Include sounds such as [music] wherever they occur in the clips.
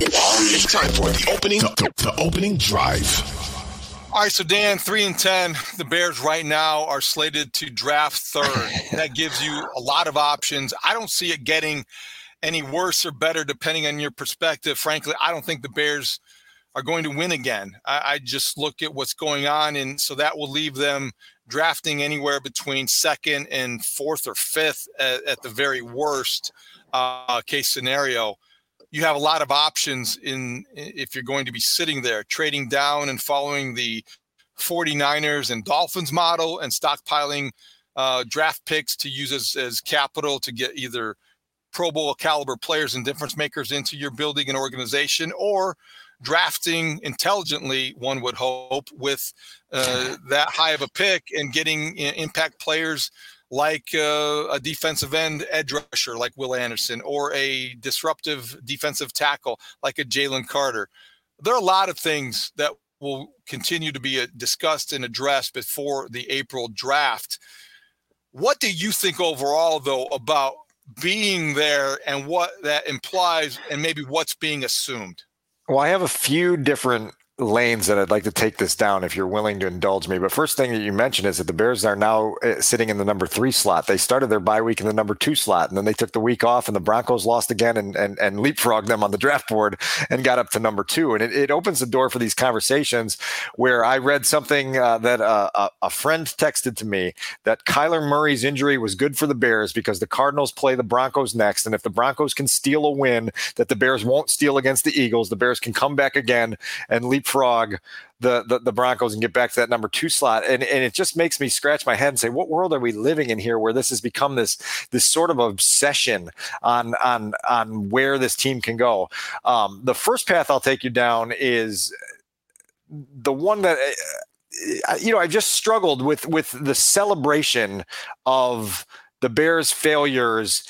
It's time for the opening, the, the opening drive. All right, so Dan, three and ten, the Bears right now are slated to draft third. [laughs] that gives you a lot of options. I don't see it getting any worse or better depending on your perspective. Frankly, I don't think the Bears are going to win again. I, I just look at what's going on, and so that will leave them drafting anywhere between second and fourth or fifth at, at the very worst uh, case scenario you have a lot of options in if you're going to be sitting there trading down and following the 49ers and Dolphins model and stockpiling uh, draft picks to use as, as capital to get either Pro Bowl caliber players and difference makers into your building and organization, or drafting intelligently, one would hope, with uh, that high of a pick and getting impact players like uh, a defensive end edge rusher like Will Anderson or a disruptive defensive tackle like a Jalen Carter. There are a lot of things that will continue to be uh, discussed and addressed before the April draft. What do you think overall, though, about being there and what that implies and maybe what's being assumed? Well, I have a few different lanes that I'd like to take this down if you're willing to indulge me. But first thing that you mentioned is that the Bears are now eh, sitting in the number three slot. They started their bye week in the number two slot, and then they took the week off, and the Broncos lost again and and, and leapfrogged them on the [laughs] draft board and got up to number two. And it, it opens the door for these conversations where I read something uh, that uh, a, a friend texted to me that Kyler Murray's injury was good for the Bears because the Cardinals play the Broncos next, and if the Broncos can steal a win that the Bears won't steal against the Eagles, the Bears can come back again and leap leapfrog the, the, the Broncos and get back to that number two slot. And and it just makes me scratch my head and say, what world are we living in here where this has become this this sort of obsession on on on where this team can go? Um, the first path I'll take you down is the one that uh, you know I just struggled with with the celebration of the Bears' failures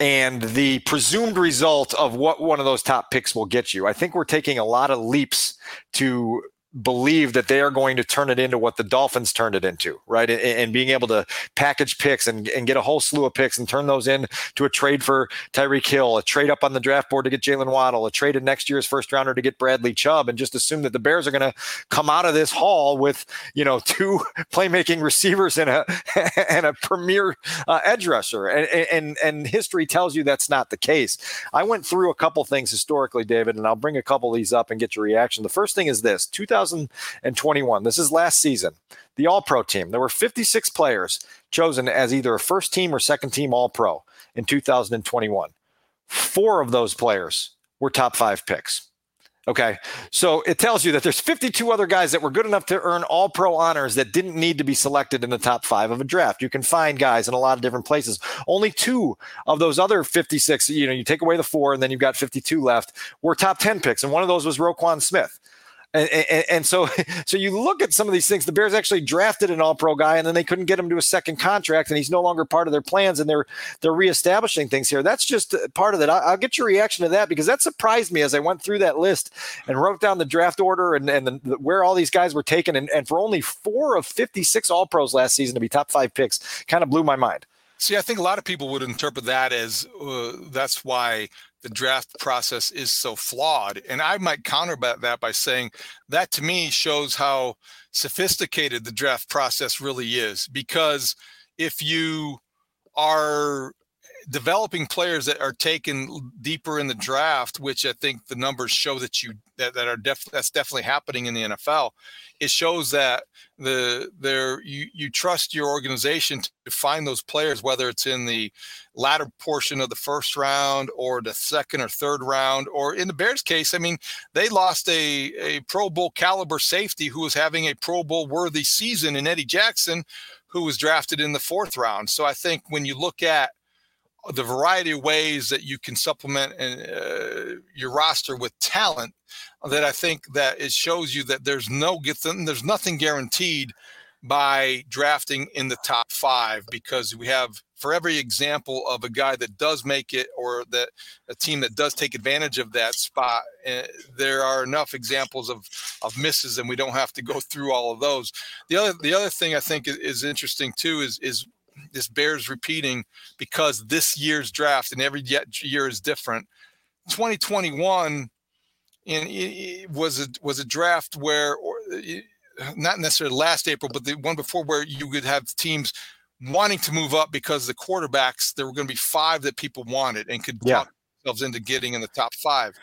and the presumed result of what one of those top picks will get you. I think we're taking a lot of leaps to believe that they are going to turn it into what the Dolphins turned it into, right? And, and, being able to package picks and, and get a whole slew of picks and turn those in to a trade for Tyreek Hill, a trade up on the draft board to get Jaylen Waddle, a trade in next year's first rounder to get Bradley Chubb, and just assume that the Bears are going to come out of this haul with, you know, [laughs] two playmaking receivers and a [laughs] and a premier uh, edge rusher. And, and and history tells you that's not the case. I went through a couple things historically, David, and I'll bring a couple of these up and get your reaction. The first thing is this: 2000 2021. This is last season. The All Pro team. There were 56 players chosen as either a first team or second team All Pro in 2021. Four of those players were top five picks. Okay. So it tells you that there's 52 other guys that were good enough to earn all pro honors that didn't need to be selected in the top five of a draft. You can find guys in a lot of different places. Only two of those other 56, you know, you take away the four and then you've got 52 left, were top 10 picks. And one of those was Roquan Smith. And, and, and, so, [laughs] so you look at some of these things. The Bears actually drafted an All-Pro guy, and then they couldn't get him to a second contract, and he's no longer part of their plans. And they're they're reestablishing things here. That's just part of it. I'll, get your reaction to that because that surprised me as I went through that list and wrote down the draft order and and the, where all these guys were taken. And, and for only four of fifty-six All-Pros last season to be top five picks, kind of blew my mind. See, I think a lot of people would interpret that as uh, that's why the draft process is so flawed. And I might counter that by saying that to me shows how sophisticated the draft process really is. Because if you are developing players that are taken deeper in the draft, which I think the numbers show that you that, that are def, that's definitely happening in the NFL. It shows that the there you you trust your organization to find those players, whether it's in the latter portion of the first round or the second or third round, or in the Bears case, I mean, they lost a a Pro Bowl caliber safety who was having a Pro Bowl worthy season in Eddie Jackson, who was drafted in the fourth round. So I think when you look at the variety of ways that you can supplement uh, your roster with talent that I think that it shows you that there's no there's nothing guaranteed by drafting in the top five because we have for every example of a guy that does make it or that a team that does take advantage of that spot uh, there are enough examples of of misses and we don't have to go [laughs] through all of those. The other the other thing i think is, is interesting too is is this bears repeating because this year's draft and every year is different. 2021 in it was a was a draft where or, not necessarily last April, but the one before where you would have teams wanting to move up because the quarterbacks there were going to be five that people wanted and could yeah. talk themselves into getting in the top five.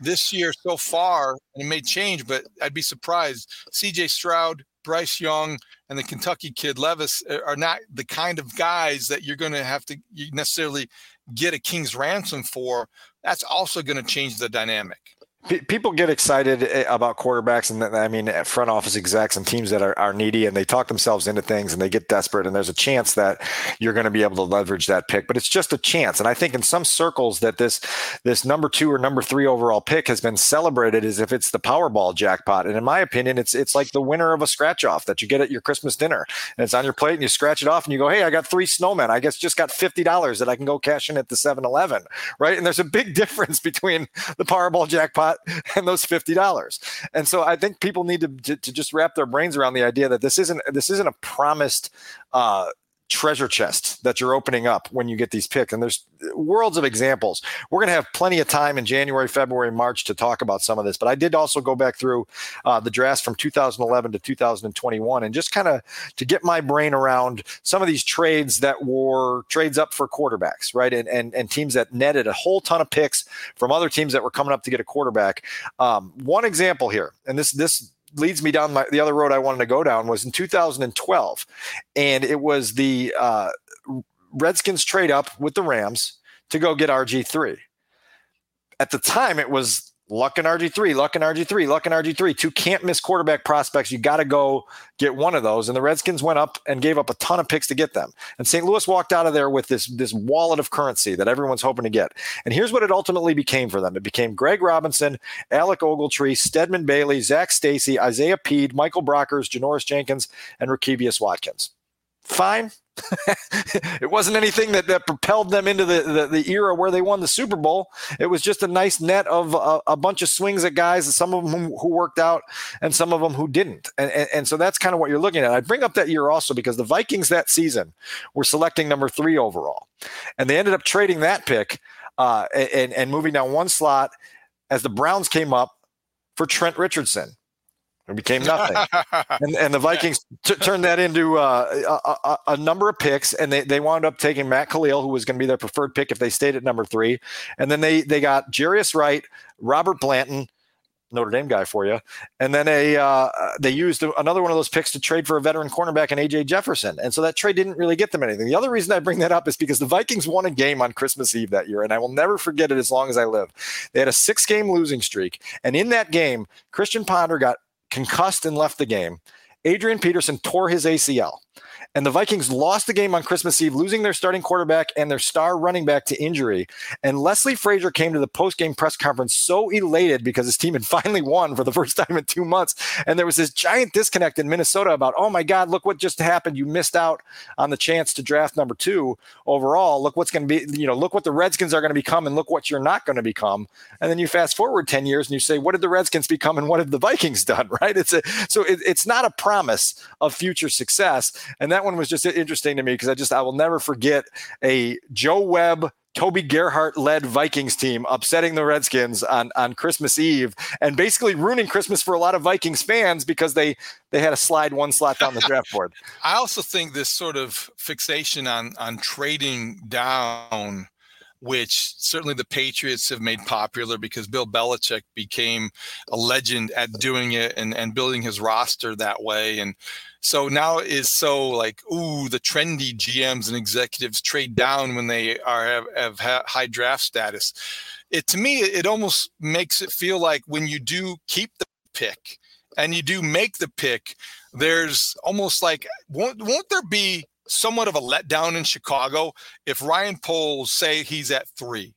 This year so far, and it may change, but I'd be surprised. CJ Stroud, Bryce Young and the Kentucky kid Levis uh, are not the kind of guys that you're going to have to necessarily get a king's ransom for. That's also going to change the dynamic people get excited eh, about quarterbacks and i mean eh, front office execs and teams that are, are needy and they talk themselves into things and they get desperate and there's a chance that you're going to be able to leverage that pick but it's just a chance. And i think in some circles that this this number two or number three overall pick has been celebrated as if it's the powerball jackpot. And in my opinion it's it's like the winner of a scratch off that you get at your christmas dinner. And it's on your plate and you scratch it off and you go hey i got three snowmen. I guess just got $50 that i can go cash in at the 7-eleven right? And there's a big [laughs] difference between the powerball jackpot [laughs] and those fifty dollars. And so I think people need to, to, to just wrap their brains around the idea that this isn't this isn't a promised uh, treasure chest that you're opening up when you get these picks. And there's worlds of examples. We're going to have plenty of time in January, February, March to talk about some of this. But I did also go back through uh, the drafts from 2011 to 2021 and just kind of to get my brain around some of these trades that were trades up for quarterbacks, right? And, and, and teams that netted a whole ton of picks from other teams that were coming up to get a quarterback. Um, one example here, and this, this, leads me down my, the other road I wanted to go down was in 2012, and it was the uh, Redskins trade up with the Rams to go get RG three. At the time, it was Luck and RG3, Luck and RG3, Luck and RG3, two can't miss quarterback prospects. You got to go get one of those. And the Redskins went up and gave up a ton of picks to get them. And St. Louis walked out of there with this, this wallet of currency that everyone's hoping to get. And here's what it ultimately became for them it became Greg Robinson, Alec Ogletree, Stedman Bailey, Zac Stacy, Isaiah Pead, Michael Brockers, Janoris Jenkins, and Rokevious Watkins. Fine. [laughs] it wasn't anything that, that propelled them into the, the, the, era where they won the Super Bowl. It was just a nice net of a, a bunch of swings at guys, some of them who, who, worked out and some of them who didn't. And, and, and so that's kind of what you're looking at. I bring up that year also because the Vikings that season were selecting number three overall. And they ended up trading that pick uh, and, and moving down one slot as the Browns came up for Trent Richardson. It became nothing. [laughs] and, and the Vikings t- turned that into uh, a, a, a, number of picks, and they, they wound up taking Matt Kalil, who was going to be their preferred pick if they stayed at number three. And then they they got Jarius Wright, Robert Blanton, Notre Dame guy for you, and then a uh, they used another one of those picks to trade for a veteran cornerback in AJ Jefferson, and so that trade didn't really get them anything. The other reason I bring that up is because the Vikings won a game on Christmas Eve that year, and I will never forget it as long as I live. They had a six game losing streak, and in that game, Christian Ponder got concussed and left the game. Adrian Peterson tore his ACL. And the Vikings lost the game on Christmas Eve, losing their starting quarterback and their star running back to injury. And Leslie Frazier came to the post-game press conference so elated because his team had [laughs] finally won for the first time in two months. And there was this giant disconnect in Minnesota about, oh my God, look what just happened. You missed out on the chance to draft number two overall. Look what's going to be, you know, look what the Redskins are going to become and look what you're not going to become. And then you fast forward 10 years and you say, what did the Redskins become and what have the Vikings done? [laughs] Right. It's a, so it, it's not a promise of future success. And that one was just interesting to me because I just I will never forget a Joe Webb Toby Gerhart led Vikings team upsetting the Redskins on, on Christmas Eve and basically ruining Christmas for a lot of Vikings fans because they they had to slide one slot down the draft board. [laughs] I also think this sort of fixation on on trading down which certainly the Patriots have made popular because Bill Belichick became a legend at doing it and, and building his roster that way. And so now is so like, ooh, the trendy GMs and executives trade down when they are have, have high draft status. It to me, it almost makes it feel like when you do keep the pick and you do make the pick, there's almost like won't won't there be somewhat of a letdown in Chicago if Ryan Poles say he's at three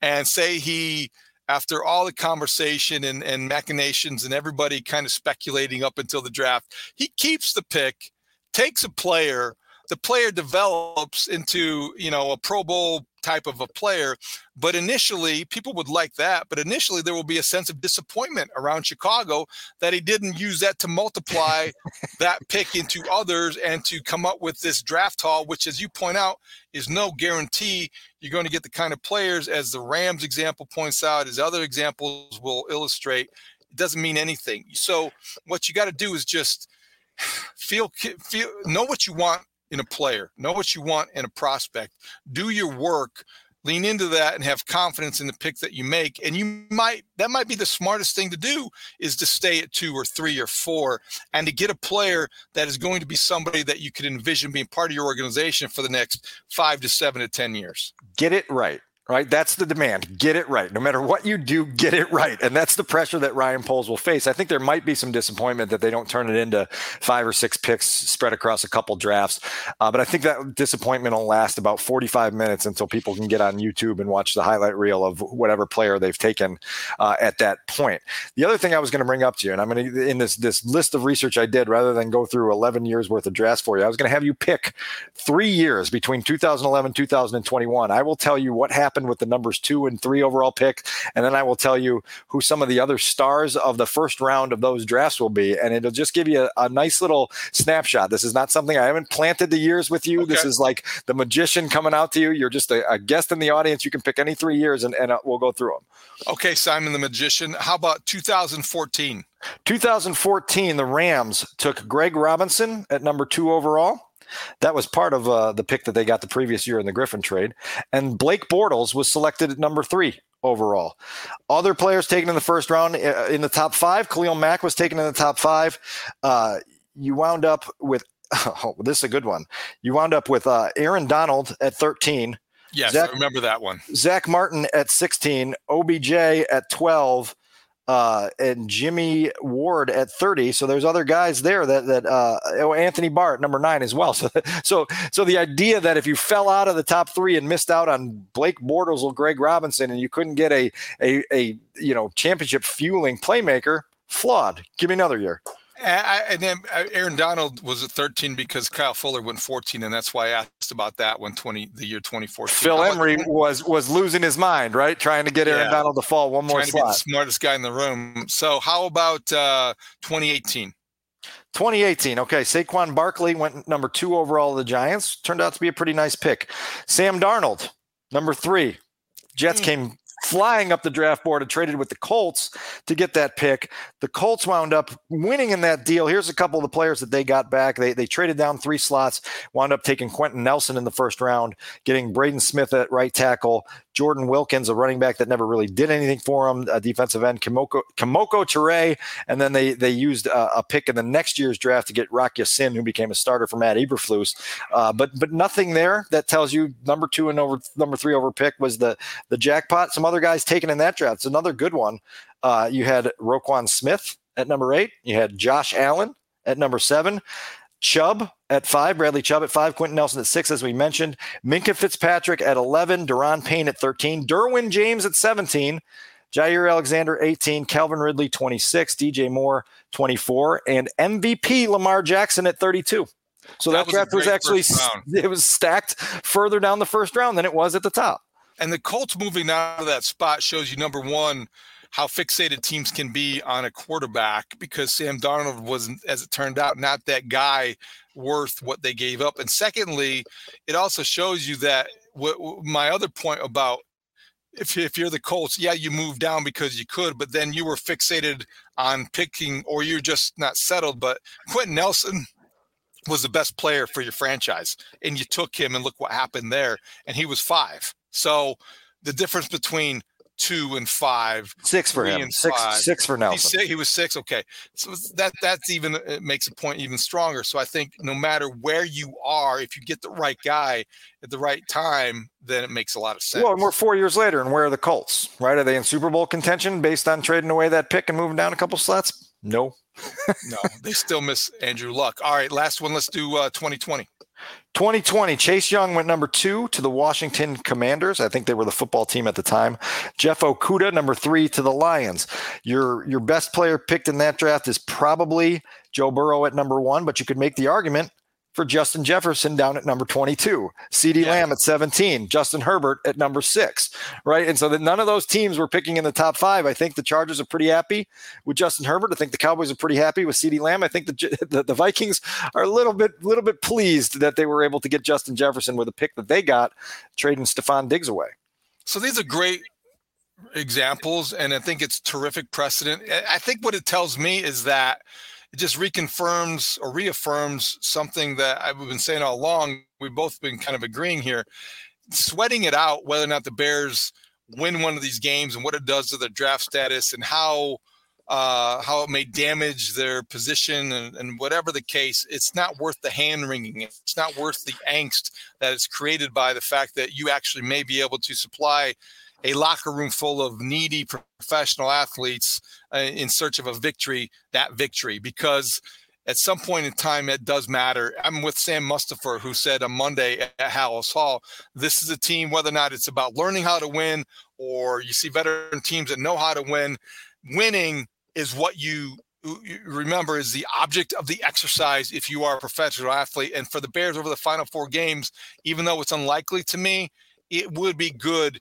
and say he after all the conversation and, and machinations and everybody kind of speculating up until the draft, he keeps the pick, takes a player, the player develops into, you know, a Pro Bowl type of a player. But initially, people would like that. But initially, there will be a sense of disappointment around Chicago that he didn't use that to multiply that pick into others and to come up with this draft haul, which, as you point out, is no guarantee you're going to get the kind of players, as the Rams example points out, as other examples will illustrate. It doesn't mean anything. So, what you got to do is just feel feel know what you want in a player, know what you want in a prospect, do your work, lean into that and have confidence in the pick that you make. And you might, that might be the smartest thing to do is to stay at two or three or four and to get a player that is going to be somebody that you could envision being part of your organization for the next five to seven to 10 years. Get it right right? That's the demand. Get it right. No matter what you do, get it right. And that's the pressure that Ryan Poles will face. I think there might be some disappointment that they don't turn it into five or six picks spread across a couple drafts. Uh, but I think that disappointment will last about 45 minutes until people can get on YouTube and watch the highlight reel of whatever player they've taken uh, at that point. The other thing I was going to bring up to you, and I'm going to, in this, this list of research I did, rather than go through 11 years worth of drafts for you, I was going to have you pick three years between 2011 2021. I will tell you what happened happened with the numbers two and three overall pick. And then I will tell you who some of the other stars of the first round of those drafts will be. And it'll just give you a, a nice little snapshot. This is not something I haven't planted the years with you. Okay. This is like the magician coming out to you. You're just a, a guest in the audience. You can pick any three years and, and uh, we'll go through them. Okay, Simon the magician. How about 2014? 2014, the Rams took Greg Robinson at number two overall. That was part of uh, the pick that they got the previous year in the Griffin trade. And Blake Bortles was selected at number three overall. Other players taken in the first round uh, in the top five. Khalil Mack was taken in the top five. Uh, you wound up with, [laughs] oh, this is a good one. You wound up with uh, Aaron Donald at 13. Yes, Zach, I remember that one. Zack Martin at 16, OBJ at 12, uh, and Jimmy Ward at 30. So there's other guys there that that uh, oh, Anthony Barr number nine as well. [laughs] So so so the idea that if you fell out of the top three and missed out on Blake Bortles or Greg Robinson and you couldn't get a a, a you know championship fueling playmaker, flawed. Give me another year. And then uh, Aaron Donald was at 13 because Kyle Fuller went 14, and that's why I asked about that when 20 the year 2014. Phil Emery was was losing his mind, right, trying to get Aaron yeah. Donald to fall one more slot. To be the smartest guy in the room. So how about uh, 2018? 2018. Okay, Saquon Barkley went number two overall of the Giants. Turned out to be a pretty nice pick. Sam Darnold, number three. Jets mm. came flying up the draft board and traded with the Colts to get that pick. The Colts wound up winning in that deal. Here's a couple of the players that they got back. They, they traded down three slots, wound up taking Quenton Nelson in the first round, getting Braden Smith at right tackle, Jordan Wilkins, a running back that never really did anything for him, a defensive end, Kemoko, Kemoko Turay, and then they they used a, a, pick in the next year's draft to get Rock Ya-Sin, who became a starter for Matt Eberflus. Uh, but but nothing there that tells you number two and over number three over pick was the the jackpot. Some other guys taken in that draft. It's another good one. Uh, you had Roquan Smith at number eight. You had Josh Allen at number seven. Chubb at five, Bradley Chubb at five, Quenton Nelson at six, as we mentioned, Minkah Fitzpatrick at 11, Da'Ron Payne at 13, Derwin James at 17, Jaire Alexander 18, Calvin Ridley 26, DJ Moore 24, and MVP Lamar Jackson at 32. So that, that draft was, was actually [laughs] it was stacked further down the first round than it was at the top. And the Colts moving out of that spot shows you number one how fixated teams can be on a quarterback because Sam Darnold wasn't, as it turned out, not that guy worth what they gave up. And secondly, it also shows you that what, what, my other point about if if you're the Colts, yeah, you moved down because you could, but then you were fixated on picking, or you're just not settled. But Quenton Nelson was the best player for your franchise, and you took him, and look what happened there. And he was five. So the difference between two and five, six for him, six, five. six for Nelson. He, he, was six. Okay, so that that's even it makes a point even stronger. So I think no matter where you are, if you get the right guy at the right time, then it makes a lot of sense. Well, and we're four years later, and where are the Colts? Right? Are they in Super Bowl contention based on trading away that pick and moving down a couple slots? No. no, they still miss Andrew Luck. All right, last one. Let's do uh, 2020. 2020, Chase Young went number two to the Washington Commanders. I think they were the football team at the time. Jeff Okudah, number three to the Lions. Your your best player picked in that draft is probably Joe Burrow at number one, but you could make the argument for Justin Jefferson down at number 22, CeeDee yeah. Lamb at 17, Justin Herbert at number six, right? And so that none of those teams were picking in the top five. I think the Chargers are pretty happy with Justin Herbert. I think the Cowboys are pretty happy with CeeDee Lamb. I think the, [laughs] the, the Vikings are a little bit a little bit pleased that they were able to get Justin Jefferson with a pick that they got, trading Stefon Diggs away. So these are great examples, and I think it's terrific precedent. I think what it tells me is that – it just reconfirms or reaffirms something that I've been saying all along. We've both been kind of agreeing here. Sweating it out, whether or not the Bears win one of these games and what it does to their draft status and how uh, how it may damage their position and, and, whatever the case, it's not worth the hand wringing. It's not worth the angst that is created by the fact that you actually may be able to supply a locker room full of needy professional athletes uh, in search of a victory, that victory, because at some point in time it does matter. I'm with Sam Mustipher, who said on Monday at Halas Hall, this is a team, whether or not it's about learning how to win or you see veteran teams that know how to win, winning is what you remember is the object of the exercise if you are a professional athlete. And for the Bears over the final four games, even though it's unlikely to me, it would be good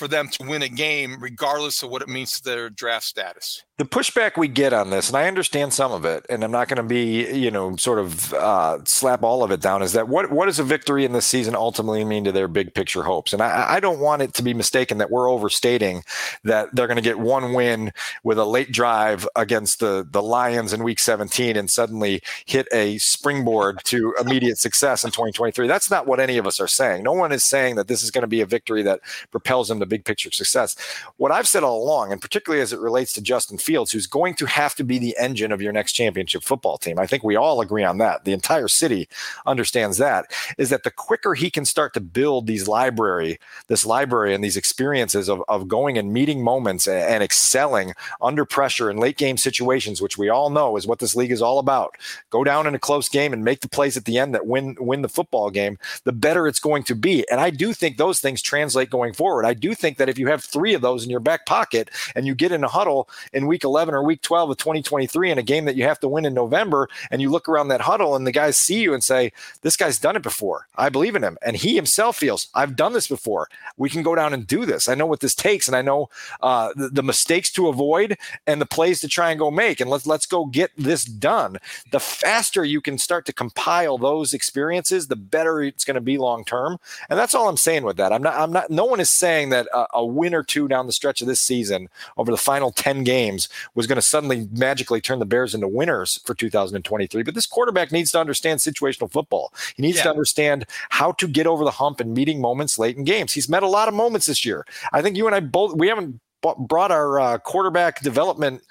for them to win a game, regardless of what it means to their draft status the pushback we get on this, and I understand some of it, and I'm not going to be, you know, sort of uh, slap all of it down, is that what what does a victory in this season ultimately mean to their big picture hopes? And I, I don't want it to be mistaken that we're overstating that they're going to get one win with a late drive against the the Lions in Week 17 and suddenly hit a springboard to immediate success in 2023. That's not what any of us are saying. No one is saying that this is going to be a victory that propels them to big picture success. What I've said all along, and particularly as it relates to Justin who's going to have to be the engine of your next championship football team. I think we all agree on that. The entire city understands that. Is that the quicker he can start to build these library, this library and these experiences of, of going and meeting moments and, and excelling under pressure in late game situations, which we all know is what this league is all about. Go down in a close game and make the plays at the end that win win the football game, the better it's going to be. And I do think those things translate going forward. I do think that if you have three of those in your back pocket and you get in a huddle in week 11 or week 12 of 2023 in a game that you have to win in November, and you look around that huddle and the guys see you and say, This guy's done it before. I believe in him. And he himself feels, I've done this before. We can go down and do this. I know what this takes, and I know uh, the, the mistakes to avoid and the plays to try and go make. And let's let's go get this done. The faster you can start to compile those experiences, the better it's going to be long term. And that's all I'm saying with that. I'm not. I'm not. No one is saying that a, a win or two down the stretch of this season over the final ten games was going to suddenly magically turn the Bears into winners for 2023. But this quarterback needs to understand situational football. He needs yeah. to understand how to get over the hump in meeting moments late in games. He's met a lot of moments this year. I think you and I both we haven't brought our uh, quarterback development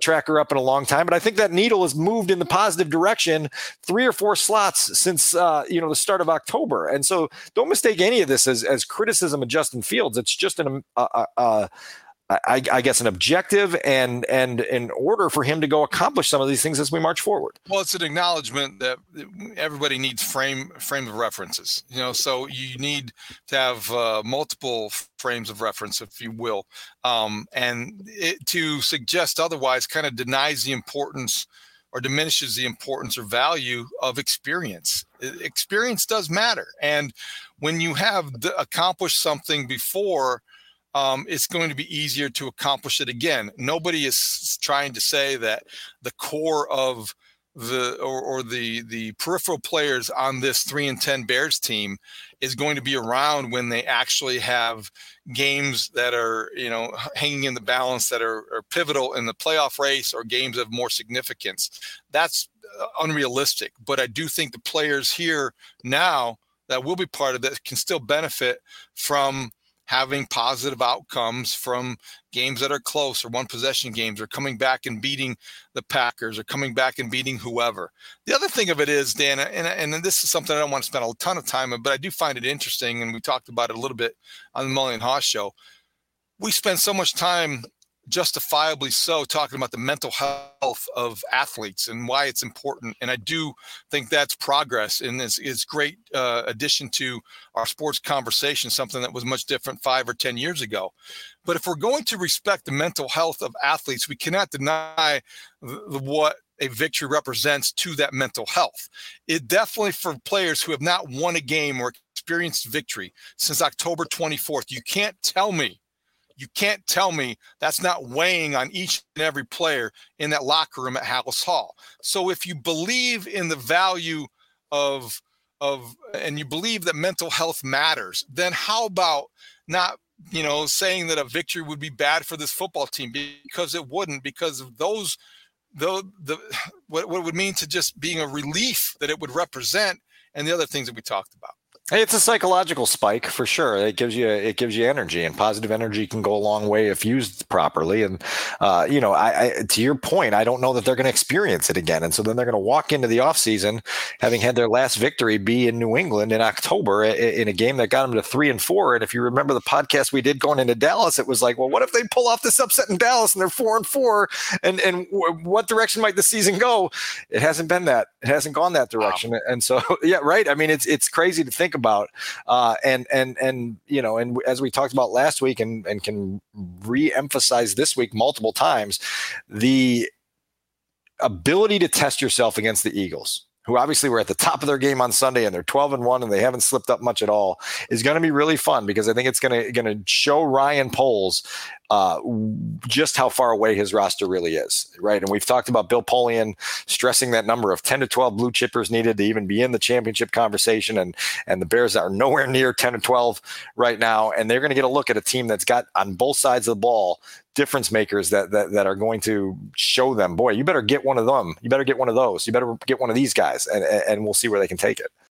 tracker up in a long time, but I think that needle has moved in the positive direction three or four slots since uh, you know the start of October. And so, don't mistake any of this as as criticism of Justin Fields. It's just an a, a, I, I, guess an objective and and in order for him to go accomplish some of these things as we march forward. Well, it's an acknowledgement that everybody needs frame frame of references. You know, so you need to have uh, multiple frames of reference, if you will, um, and it, to suggest otherwise kind of denies the importance or diminishes the importance or value of experience. Experience does matter, and when you have accomplished something before um, it's going to be easier to accomplish it again. Nobody is trying to say that the core of the or, or the the peripheral players on this three and ten Bears team is going to be around when they actually have games that are you know hanging in the balance that are, are pivotal in the playoff race or games of more significance. That's uh, unrealistic, but I do think the players here now that will be part of that can still benefit from having positive outcomes from games that are close or one possession games or coming back and beating the Packers or coming back and beating whoever. The other thing of it is, Dan, and, and this is something I don't want to spend a ton of time on, but I do find it interesting. And we talked about it a little bit on the Mully and Haugh show. We spend so much time justifiably so talking about the mental health of athletes and why it's important and i do think that's progress and is great uh, addition to our sports conversation something that was much different five or ten years ago. But if we're going to respect the mental health of athletes we cannot deny the, what a victory represents to that mental health. It definitely for players who have not won a game or experienced victory since october 24th you can't tell me you can't tell me that's not weighing on each and every player in that locker room at Halas Hall. So if you believe in the value of of and you believe that mental health matters, then how about not you know saying that a victory would be bad for this football team because it wouldn't because of those though the [sighs] what, what it would mean to just being a relief that it would represent and the other things that we talked about it's a psychological spike for sure. It gives you it gives you energy, and positive energy can go a long way if used properly. And uh, you know, I, I, to your point, I don't know that they're going to experience it again, and so then they're going to walk into the offseason having had their last victory be in New England in October in a game that got them to three and four. And if you remember the podcast we did going into Dallas, it was like, well, what if they pull off this upset in Dallas and they're four and four, and and what direction might the season go? It hasn't been that. It hasn't gone that direction, wow. and so [laughs] yeah, right. I mean, it's it's crazy to think about. Uh, and and and you know, and as we talked about last week, and and can re-emphasize this week multiple times, the ability to test yourself against the Eagles who obviously were at the top of their game on Sunday and they're 12 and 1 and they haven't slipped up much at all is going to be really fun because I think it's going to going to show Ryan Poles uh, just how far away his roster really is, right? And we've talked about Bill Polian stressing that number of 10 to 12 blue chippers needed to even be in the championship conversation, and and the Bears are nowhere near 10 to 12 right now, and they're going to get a look at a team that's got on both sides of the ball difference makers that, that that are going to show them, boy, you better get one of them, you better get one of those, you better get one of these guys, and and we'll see where they can take it.